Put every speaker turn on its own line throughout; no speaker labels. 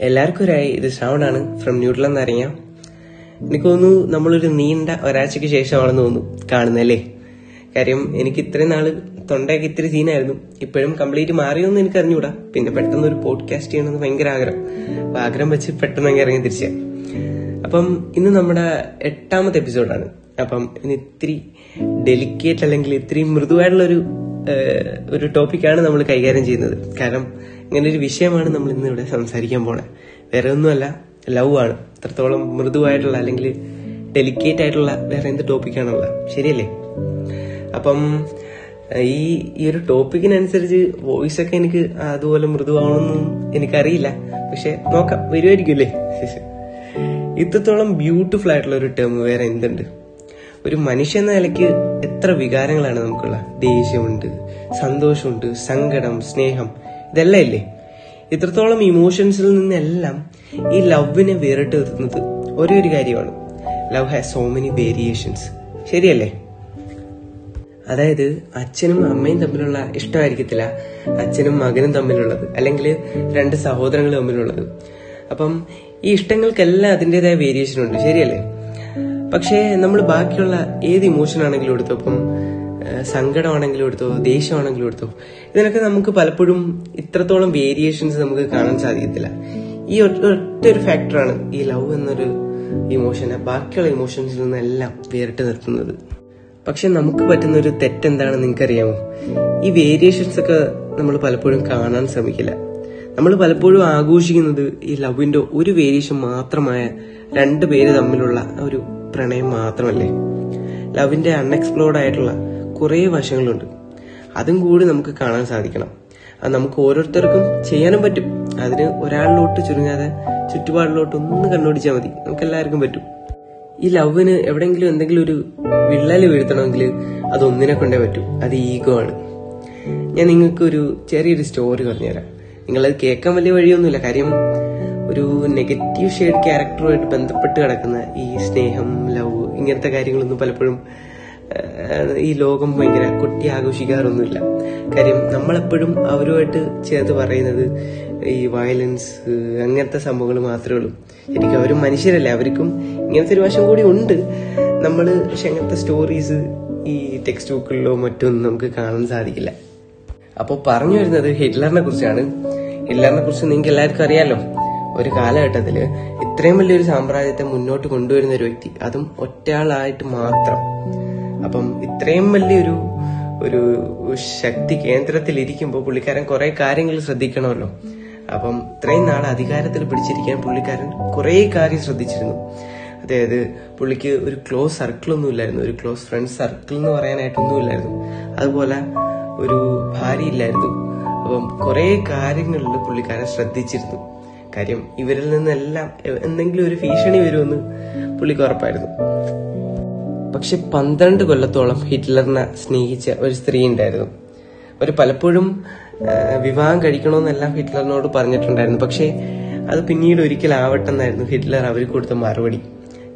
എല്ലാവർക്കും ഒരായി ഇത് ശ്രാവണാണ് from neutral എന്നറിയാം. എനിക്ക് തോന്നുന്നു നമ്മളൊരു നീണ്ട ഒരാഴ്ചയ്ക്ക് ശേഷമാണെന്ന് തോന്നുന്നു കാണുന്നല്ലേ കാര്യം എനിക്ക് ഇത്രയും നാൾ തൊണ്ടയൊക്കെ ഇത്തിരി സീനായിരുന്നു. ഇപ്പോഴും കംപ്ലീറ്റ് മാറിയോന്ന് എനിക്ക് അറിഞ്ഞൂടാ പിന്നെ പെട്ടെന്ന് ഒരു പോഡ്കാസ്റ്റ് ചെയ്യണമെന്ന് ഭയങ്കര ആഗ്രഹം. അപ്പൊ ആഗ്രഹം വെച്ച് പെട്ടെന്ന് അങ്ങ് ഇറങ്ങി തിരിച്ച. അപ്പം ഇന്ന് നമ്മുടെ എട്ടാമത്തെ എപ്പിസോഡാണ് അപ്പം ഇന്ന് ഇത്തിരി ഡെലിക്കേറ്റ് അല്ലെങ്കിൽ ഇത്തിരി മൃദുവായിട്ടുള്ള ഒരു ഒരു ടോപ്പിക്കാണ് നമ്മൾ കൈകാര്യം ചെയ്യുന്നത്. കാരണം ഇങ്ങനെ ഒരു വിഷയമാണ് നമ്മൾ ഇന്ന് ഇവിടെ സംസാരിക്കാൻ പോണേ. വേറെ ഒന്നുമല്ല ലവ് ആണ്. എത്രത്തോളം മൃദുവായിട്ടുള്ള അല്ലെങ്കിൽ ഡെലിക്കേറ്റ് ആയിട്ടുള്ള വേറെ എന്ത് ടോപ്പിക്കാണുള്ള ശരിയല്ലേ? അപ്പം ഈ ഈ ഒരു ടോപ്പിക്കിനനുസരിച്ച് വോയിസ് ഒക്കെ എനിക്ക് അതുപോലെ മൃദുവാണെന്നും എനിക്കറിയില്ല. പക്ഷെ നോക്കാം. വരുമായിരിക്കുമല്ലേ ഇത്രത്തോളം ബ്യൂട്ടിഫുൾ ആയിട്ടുള്ള ഒരു ടേം വേറെ എന്തുണ്ട്? ഒരു മനുഷ്യ എന്ന നിലയ്ക്ക് എത്ര വികാരങ്ങളാണ് നമുക്കുള്ള ദേഷ്യമുണ്ട് സന്തോഷമുണ്ട് സങ്കടം സ്നേഹം. ഇതെല്ലാം ഇല്ലേ? ഇത്രത്തോളം ഇമോഷൻസിൽ നിന്നെല്ലാം ഈ ലവിനെ വേറിട്ട് നിർത്തുന്നത് ഒരേ ഒരു കാര്യമാണ്. Love has so many variations ശരിയല്ലേ? അതായത് അച്ഛനും അമ്മയും തമ്മിലുള്ള ഇഷ്ടമായിരിക്കത്തില്ല. അച്ഛനും മകനും തമ്മിലുള്ളത്. അല്ലെങ്കിൽ രണ്ട് സഹോദരങ്ങൾ തമ്മിലുള്ളത്. അപ്പം ഈ ഇഷ്ടങ്ങൾക്കെല്ലാം അതിന്റെതായ വേരിയേഷൻ ഉണ്ട്. ശരിയല്ലേ? പക്ഷേ നമ്മൾ ബാക്കിയുള്ള ഏത് ഇമോഷൻ ആണെങ്കിലും എടുത്തോ ഇപ്പം സങ്കടമാണെങ്കിലും എടുത്തോ ദേഷ്യമാണെങ്കിലും എടുത്തോ ഇതിനൊക്കെ നമുക്ക് പലപ്പോഴും ഇത്രത്തോളം വേരിയേഷൻസ് നമുക്ക് കാണാൻ സാധിക്കത്തില്ല. ഈ ഒറ്റ ഒരു ഫാക്ടറാണ് ഈ ലവ് എന്നൊരു ഇമോഷനെ ബാക്കിയുള്ള ഇമോഷൻസിൽ നിന്നെല്ലാം വേറിട്ട് നിർത്തുന്നത്. പക്ഷെ നമുക്ക് പറ്റുന്ന ഒരു തെറ്റെന്താണെന്ന് നിങ്ങൾക്കറിയാമോ? ഈ വേരിയേഷൻസ് ഒക്കെ നമ്മൾ പലപ്പോഴും കാണാൻ ശ്രമിക്കില്ല. നമ്മൾ പലപ്പോഴും ആഘോഷിക്കുന്നത് ഈ ലവിന്റെ ഒരു വേരിയേഷൻ മാത്രമായ രണ്ടു പേര് തമ്മിലുള്ള ഒരു പ്രണയം മാത്രമല്ലേ? ലവിന്റെ അൺഎക്സ്പ്ലോർഡ് ആയിട്ടുള്ള കുറേ വശങ്ങളുണ്ട്. അതും കൂടി നമുക്ക് കാണാൻ സാധിക്കണം. അത് നമുക്ക് ഓരോരുത്തർക്കും ചെയ്യാനും പറ്റും. അതിന് ഒരാളിലോട്ട് ചുരുങ്ങാതെ ചുറ്റുപാടിലോട്ട് ഒന്ന് കണ്ടുപിടിച്ചാൽ മതി. നമുക്ക് എല്ലാവർക്കും പറ്റും. ഈ ലവിന് എവിടെയെങ്കിലും എന്തെങ്കിലും ഒരു വിള്ളൽ വീഴ്ത്തണമെങ്കിൽ അത് ഒന്നിനെ കൊണ്ടേ പറ്റൂ. അത് ഈഗോ ആണ്. ഞാൻ നിങ്ങൾക്ക് ഒരു ചെറിയൊരു സ്റ്റോറി പറഞ്ഞുതരാം. നിങ്ങളത് കേൾക്കാൻ വലിയ വഴിയൊന്നുമില്ല. കാര്യം ഒരു നെഗറ്റീവ് ഷെയ്ഡ് ക്യാരക്ടറുമായിട്ട് ബന്ധപ്പെട്ട് കിടക്കുന്ന ഈ സ്നേഹം ലവ് ഇങ്ങനത്തെ കാര്യങ്ങളൊന്നും പലപ്പോഴും ഈ ലോകം ഭയങ്കര കൊട്ടി ആഘോഷിക്കാറൊന്നുമില്ല കാര്യം നമ്മളെപ്പോഴും അവരുമായിട്ട് ചേർത്ത് പറയുന്നത് ഈ വയലൻസ് അങ്ങനത്തെ സംഭവങ്ങൾ മാത്രമേ ഉള്ളൂ. ശരിക്കും അവരും മനുഷ്യരല്ലേ അവർക്കും ഇങ്ങനത്തെ ഒരു വശം കൂടി ഉണ്ട്. നമ്മൾ പക്ഷെ അങ്ങനത്തെ സ്റ്റോറീസ് ഈ ടെക്സ്റ്റ് ബുക്കുകളിലോ മറ്റൊന്നും നമുക്ക് കാണാൻ സാധിക്കില്ല. അപ്പോൾ പറഞ്ഞു വരുന്നത് ഹിറ്റ്ലറിനെ കുറിച്ചാണ്. ഹിറ്റ്ലറിനെ കുറിച്ച് നിങ്ങൾക്ക് എല്ലാവർക്കും അറിയാലോ. ഒരു കാലഘട്ടത്തിൽ ഇത്രയും വലിയൊരു സാമ്രാജ്യത്തെ മുന്നോട്ട് കൊണ്ടുവരുന്ന ഒരു വ്യക്തി അതും ഒറ്റയാളായിട്ട് മാത്രം. അപ്പം ഇത്രയും വലിയൊരു ഒരു ശക്തി കേന്ദ്രത്തിൽ ഇരിക്കുമ്പോൾ പുള്ളിക്കാരൻ കുറെ കാര്യങ്ങൾ ശ്രദ്ധിക്കണമല്ലോ. അപ്പം ഇത്രയും നാൾ അധികാരത്തിൽ പിടിച്ചിരിക്കാൻ പുള്ളിക്കാരൻ കുറെ കാര്യം ശ്രദ്ധിച്ചിരുന്നു. അതായത് പുള്ളിക്ക് ഒരു ക്ലോസ് സർക്കിൾ ഒന്നും ഇല്ലായിരുന്നു. ഒരു ക്ലോസ് ഫ്രണ്ട് സർക്കിൾ എന്ന് പറയാനായിട്ടൊന്നും ഇല്ലായിരുന്നു. അതുപോലെ ഒരു ഭാര്യ ഇല്ലായിരുന്നു. അപ്പം കുറെ കാര്യങ്ങളിൽ പുള്ളിക്കാരൻ ശ്രദ്ധിച്ചിരുന്നു. കാര്യം ഇവരിൽ നിന്നെല്ലാം എന്തെങ്കിലും ഒരു ഭീഷണി വരുമെന്ന് പുള്ളിക്ക് ഉറപ്പായിരുന്നു. പക്ഷെ പന്ത്രണ്ട് കൊല്ലത്തോളം ഹിറ്റ്ലറിനെ സ്നേഹിച്ച ഒരു സ്ത്രീ ഉണ്ടായിരുന്നു. അവർ പലപ്പോഴും വിവാഹം കഴിക്കണമെന്നെല്ലാം ഹിറ്റ്ലറിനോട് പറഞ്ഞിട്ടുണ്ടായിരുന്നു. പക്ഷേ അത് പിന്നീട് ഒരിക്കലാവട്ടെന്നായിരുന്നു ഹിറ്റ്ലർ അവർ കൊടുത്ത മറുപടി.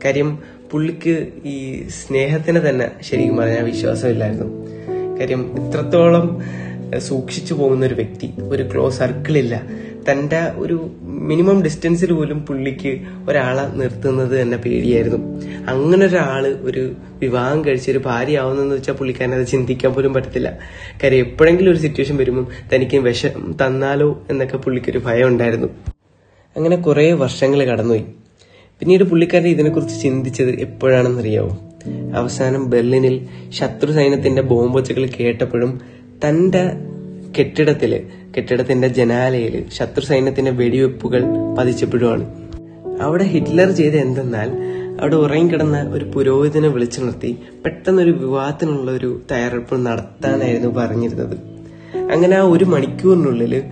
കാര്യം പുള്ളിക്ക് ഈ സ്നേഹത്തിന് തന്നെ ശരിക്കും പറഞ്ഞാൽ വിശ്വാസമില്ലായിരുന്നു. കാര്യം ഇത്രത്തോളം സൂക്ഷിച്ചു പോകുന്ന ഒരു വ്യക്തി ഒരു ക്ലോസ് സർക്കിളില്ല. തന്റെ ഒരു മിനിമം ഡിസ്റ്റൻസിൽ പോലും പുള്ളിക്ക് ഒരാളെ നിർത്തുന്നത് തന്നെ പേടിയായിരുന്നു. അങ്ങനെ ഒരാൾ ഒരു വിവാഹം കഴിച്ച് ഒരു ഭാര്യ ആവുന്നെന്ന് വെച്ചാൽ പുള്ളിക്കാരൻ അത് ചിന്തിക്കാൻ പോലും പറ്റത്തില്ല. കാര്യം എപ്പോഴെങ്കിലും ഒരു സിറ്റുവേഷൻ വരുമ്പോൾ തനിക്ക് വിഷം തന്നാലോ എന്നൊക്കെ പുള്ളിക്കൊരു ഭയം ഉണ്ടായിരുന്നു. അങ്ങനെ കുറെ വർഷങ്ങൾ കടന്നുപോയി. പിന്നീട് പുള്ളിക്കാരൻ ഇതിനെക്കുറിച്ച് ചിന്തിച്ചത് എപ്പോഴാണെന്നറിയാവോ? അവസാനം ബെർലിനിൽ ശത്രു സൈന്യത്തിന്റെ ബോംബൊച്ചകൾ കേട്ടപ്പോഴും തന്റെ കെട്ടിടത്തിൽ കെട്ടിടത്തിന്റെ ജനാലയിൽ ശത്രു സൈന്യത്തിന്റെ വെടിവെപ്പുകൾ പതിച്ചപ്പെടുവാണ്. അവിടെ ഹിറ്റ്ലർ ചെയ്ത എന്തെന്നാൽ അവിടെ ഉറങ്ങിക്കിടന്ന ഒരു പുരോഹിതനെ വിളിച്ചുണർത്തി പെട്ടെന്നൊരു വിവാഹത്തിനുള്ള ഒരു തയ്യാറെടുപ്പ് നടത്താനായിരുന്നു പറഞ്ഞിരുന്നത്. അങ്ങനെ ആ ഒരു മണിക്കൂറിനുള്ളിൽ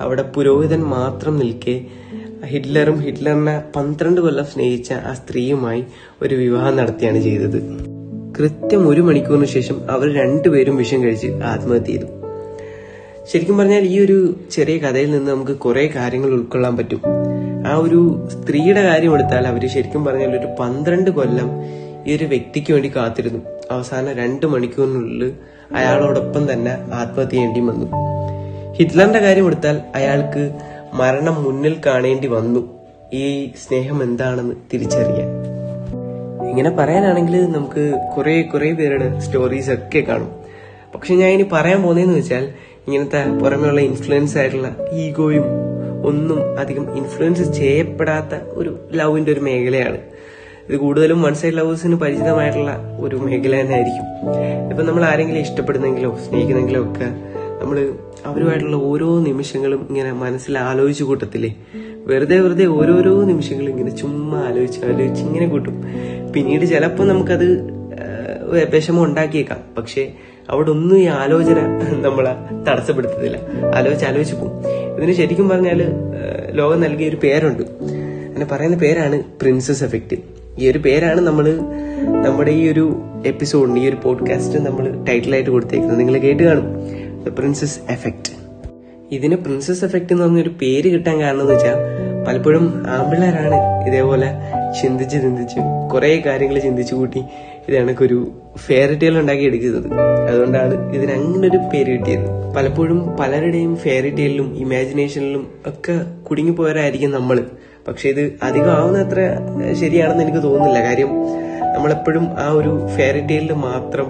അവിടെ പുരോഹിതൻ മാത്രം നിൽക്കെ ഹിറ്റ്ലറും ഹിറ്റ്ലറിനെ പന്ത്രണ്ട് കൊല്ലം സ്നേഹിച്ച ആ സ്ത്രീയുമായി ഒരു വിവാഹം നടത്തിയാണ് ചെയ്തത്. കൃത്യം ഒരു മണിക്കൂറിന് ശേഷം അവർ രണ്ടുപേരും വിഷം കഴിച്ച് ആത്മഹത്യ ചെയ്തു ശരിക്കും പറഞ്ഞാൽ ഈ ഒരു ചെറിയ കഥയിൽ നിന്ന് നമുക്ക് കുറെ കാര്യങ്ങൾ ഉൾക്കൊള്ളാൻ പറ്റും. ആ ഒരു സ്ത്രീയുടെ കാര്യം എടുത്താൽ അവർ ശരിക്കും പറഞ്ഞാൽ ഒരു പന്ത്രണ്ട് കൊല്ലം ഈ ഒരു വ്യക്തിക്ക് വേണ്ടി കാത്തിരുന്നു. അവസാന രണ്ട് മണിക്കൂറിനുള്ളിൽ അയാളോടൊപ്പം തന്നെ ആത്മഹത്യ ചെയ്യേണ്ടി വന്നു. ഹിറ്റ്ലറിന്റെ കാര്യം എടുത്താൽ അയാൾക്ക് മരണം മുന്നിൽ കാണേണ്ടി വന്നു. ഈ സ്നേഹം എന്താണെന്ന് തിരിച്ചറിയാൻ. ഇങ്ങനെ പറയാനാണെങ്കിൽ നമുക്ക് കുറെ കുറെ പേരുടെ സ്റ്റോറീസ് ഒക്കെ കാണും. പക്ഷെ ഞാൻ ഇനി പറയാൻ പോകുന്നതെന്ന് വെച്ചാൽ ഇങ്ങനത്തെ പുറമെയുള്ള ഇൻഫ്ലുവൻസ് ആയിട്ടുള്ള ഈഗോയും ഒന്നും അധികം ഇൻഫ്ലുവൻസ് ചെയ്യപ്പെടാത്ത ഒരു ലവിന്റെ ഒരു മേഖലയാണ്. ഇത് കൂടുതലും വൺ സൈഡ് ലവേഴ്സിന് പരിചിതമായിട്ടുള്ള ഒരു മേഖല തന്നെ ആയിരിക്കും ഇപ്പൊ നമ്മൾ ആരെങ്കിലും ഇഷ്ടപ്പെടുന്നെങ്കിലോ സ്നേഹിക്കുന്നെങ്കിലോ ഒക്കെ നമ്മൾ അവരുമായിട്ടുള്ള ഓരോ നിമിഷങ്ങളും ഇങ്ങനെ മനസ്സിൽ ആലോചിച്ച് കൂട്ടത്തില്ലേ? വെറുതെ വെറുതെ ഓരോരോ നിമിഷങ്ങളും ഇങ്ങനെ ചുമ്മാ ആലോചിച്ച് ആലോചിച്ച് ഇങ്ങനെ കൂട്ടും. പിന്നീട് ചിലപ്പോൾ നമുക്കത് വിഷമം ഉണ്ടാക്കിയേക്കാം. പക്ഷെ അവിടെ ഒന്നും ഈ ആലോചന നമ്മളെ തടസ്സപ്പെടുത്തുന്നില്ല. ആലോചിച്ച് ആലോചിച്ച് പോകും ഇതിന് ശരിക്കും പറഞ്ഞാൽ ലോകം നൽകിയ ഒരു പേരുണ്ട്. അങ്ങനെ പറയുന്ന പേരാണ് പ്രിൻസസ് എഫക്റ്റ് ഈ ഒരു പേരാണ് നമ്മൾ നമ്മുടെ ഈ ഒരു എപ്പിസോഡിന് ഈ ഒരു പോഡ്കാസ്റ്റ് നമ്മൾ ടൈറ്റിലായിട്ട് കൊടുത്തേക്കുന്നത്. നിങ്ങൾ കേട്ട് കാണും. ദ പ്രിൻസസ് എഫക്റ്റ് ഇതിന് പ്രിൻസസ് എഫക്റ്റ് എന്ന് പറഞ്ഞൊരു പേര് കിട്ടാൻ കാരണം എന്ന് വെച്ചാൽ പലപ്പോഴും ആമ്പിള്ളേരാണ് ഇതേപോലെ ചിന്തിച്ച് ചിന്തിച്ച് കുറെ കാര്യങ്ങൾ ചിന്തിച്ചു കൂട്ടി ഇത് കണക്കൊരു ഫെയറി ടെയിൽ ഉണ്ടാക്കി എടുക്കുന്നത്. അതുകൊണ്ടാണ് ഇതിന് അങ്ങനെ ഒരു പേര് കിട്ടിയത്. പലപ്പോഴും പലരുടെയും ഫെയറി ഇമാജിനേഷനിലും ഒക്കെ കുടുങ്ങിപ്പോയവരായിരിക്കും നമ്മൾ പക്ഷെ ഇത് അധികം ആവുന്നത്ര ശരിയാണെന്ന് എനിക്ക് തോന്നുന്നില്ല. കാര്യം നമ്മളെപ്പോഴും ആ ഒരു ഫെയറി ടെയിലിൽ മാത്രം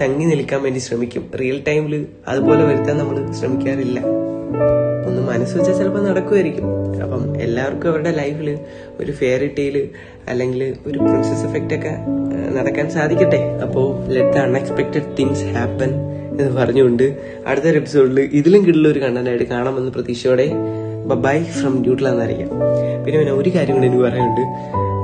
തങ്ങി നിൽക്കാൻ വേണ്ടി ശ്രമിക്കും. റിയൽ ടൈമിൽ അതുപോലെ വരുത്താൻ നമ്മൾ ശ്രമിക്കാറില്ല. ഒന്ന് മനസ്സ് വെച്ചാൽ ചിലപ്പോൾ നടക്കുമായിരിക്കും അപ്പം എല്ലാവർക്കും അവരുടെ ലൈഫിൽ ഒരു ഫെയറി ടെയിൽ അല്ലെങ്കിൽ ഒരു പ്രിൻസസ് എഫക്റ്റ് ഒക്കെ നടക്കാൻ സാധിക്കട്ടെ. അപ്പോൾ let the unexpected things happen എന്ന് പറഞ്ഞുകൊണ്ട് അടുത്തൊരു എപ്പിസോഡിൽ ഇതിലും കിട്ടുള്ള ഒരു കണ്ടന്റായിട്ട് കാണാമെന്ന് പ്രതീക്ഷയോടെ ബൈ ഫ്രം ഡ്യൂട്ടിലാന്നറിയാം പിന്നെ പിന്നെ ഒരു കാര്യം കൂടി എനിക്ക് പറയാനുണ്ട്.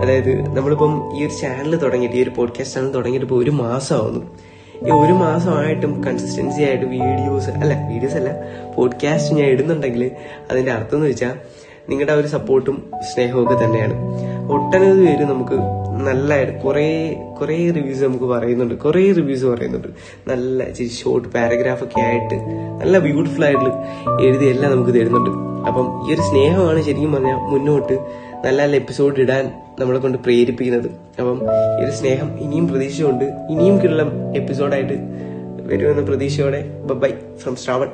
അതായത് നമ്മളിപ്പം ഈ ഒരു ചാനൽ തുടങ്ങിയിട്ട് ഈ ഒരു പോഡ്കാസ്റ്റ് ചാനൽ തുടങ്ങിയിട്ട് ഇപ്പോൾ ഒരു മാസമാവുന്നു ഈ ഒരു മാസമായിട്ടും കൺസിസ്റ്റൻസി ആയിട്ട് വീഡിയോസ് അല്ല വീഡിയോസ് അല്ല പോഡ്കാസ്റ്റ് ഞാൻ ഇടുന്നുണ്ടെങ്കിൽ അതിന്റെ അർത്ഥം എന്ന് വെച്ചാൽ നിങ്ങളുടെ ഒരു സപ്പോർട്ടും സ്നേഹവും ഒക്കെ തന്നെയാണ്. ഒട്ടനവധി പേര് നമുക്ക് നല്ലതായിട്ട് കുറേ കുറേ റിവ്യൂസ് നമുക്ക് പറയുന്നുണ്ട്. കുറേ റിവ്യൂസ് പറയുന്നുണ്ട്. നല്ല ഷോർട്ട് പാരഗ്രാഫ് ഒക്കെ ആയിട്ട് നല്ല ബ്യൂട്ടിഫുൾ ആയിട്ട് എഴുതി എല്ലാം നമുക്ക് തരുന്നുണ്ട്. അപ്പം ഈ ഒരു സ്നേഹമാണ് ശരിക്കും പറഞ്ഞാൽ മുന്നോട്ട് നല്ല നല്ല എപ്പിസോഡ് ഇടാൻ നമ്മളെ കൊണ്ട് പ്രേരിപ്പിക്കുന്നത്. അപ്പം ഈ ഒരു സ്നേഹം ഇനിയും പ്രതീക്ഷയുണ്ട്. ഇനിയും കിട്ടുന്ന എപ്പിസോഡായിട്ട് വരുമെന്ന പ്രതീക്ഷയോടെ. Bye from Shravan.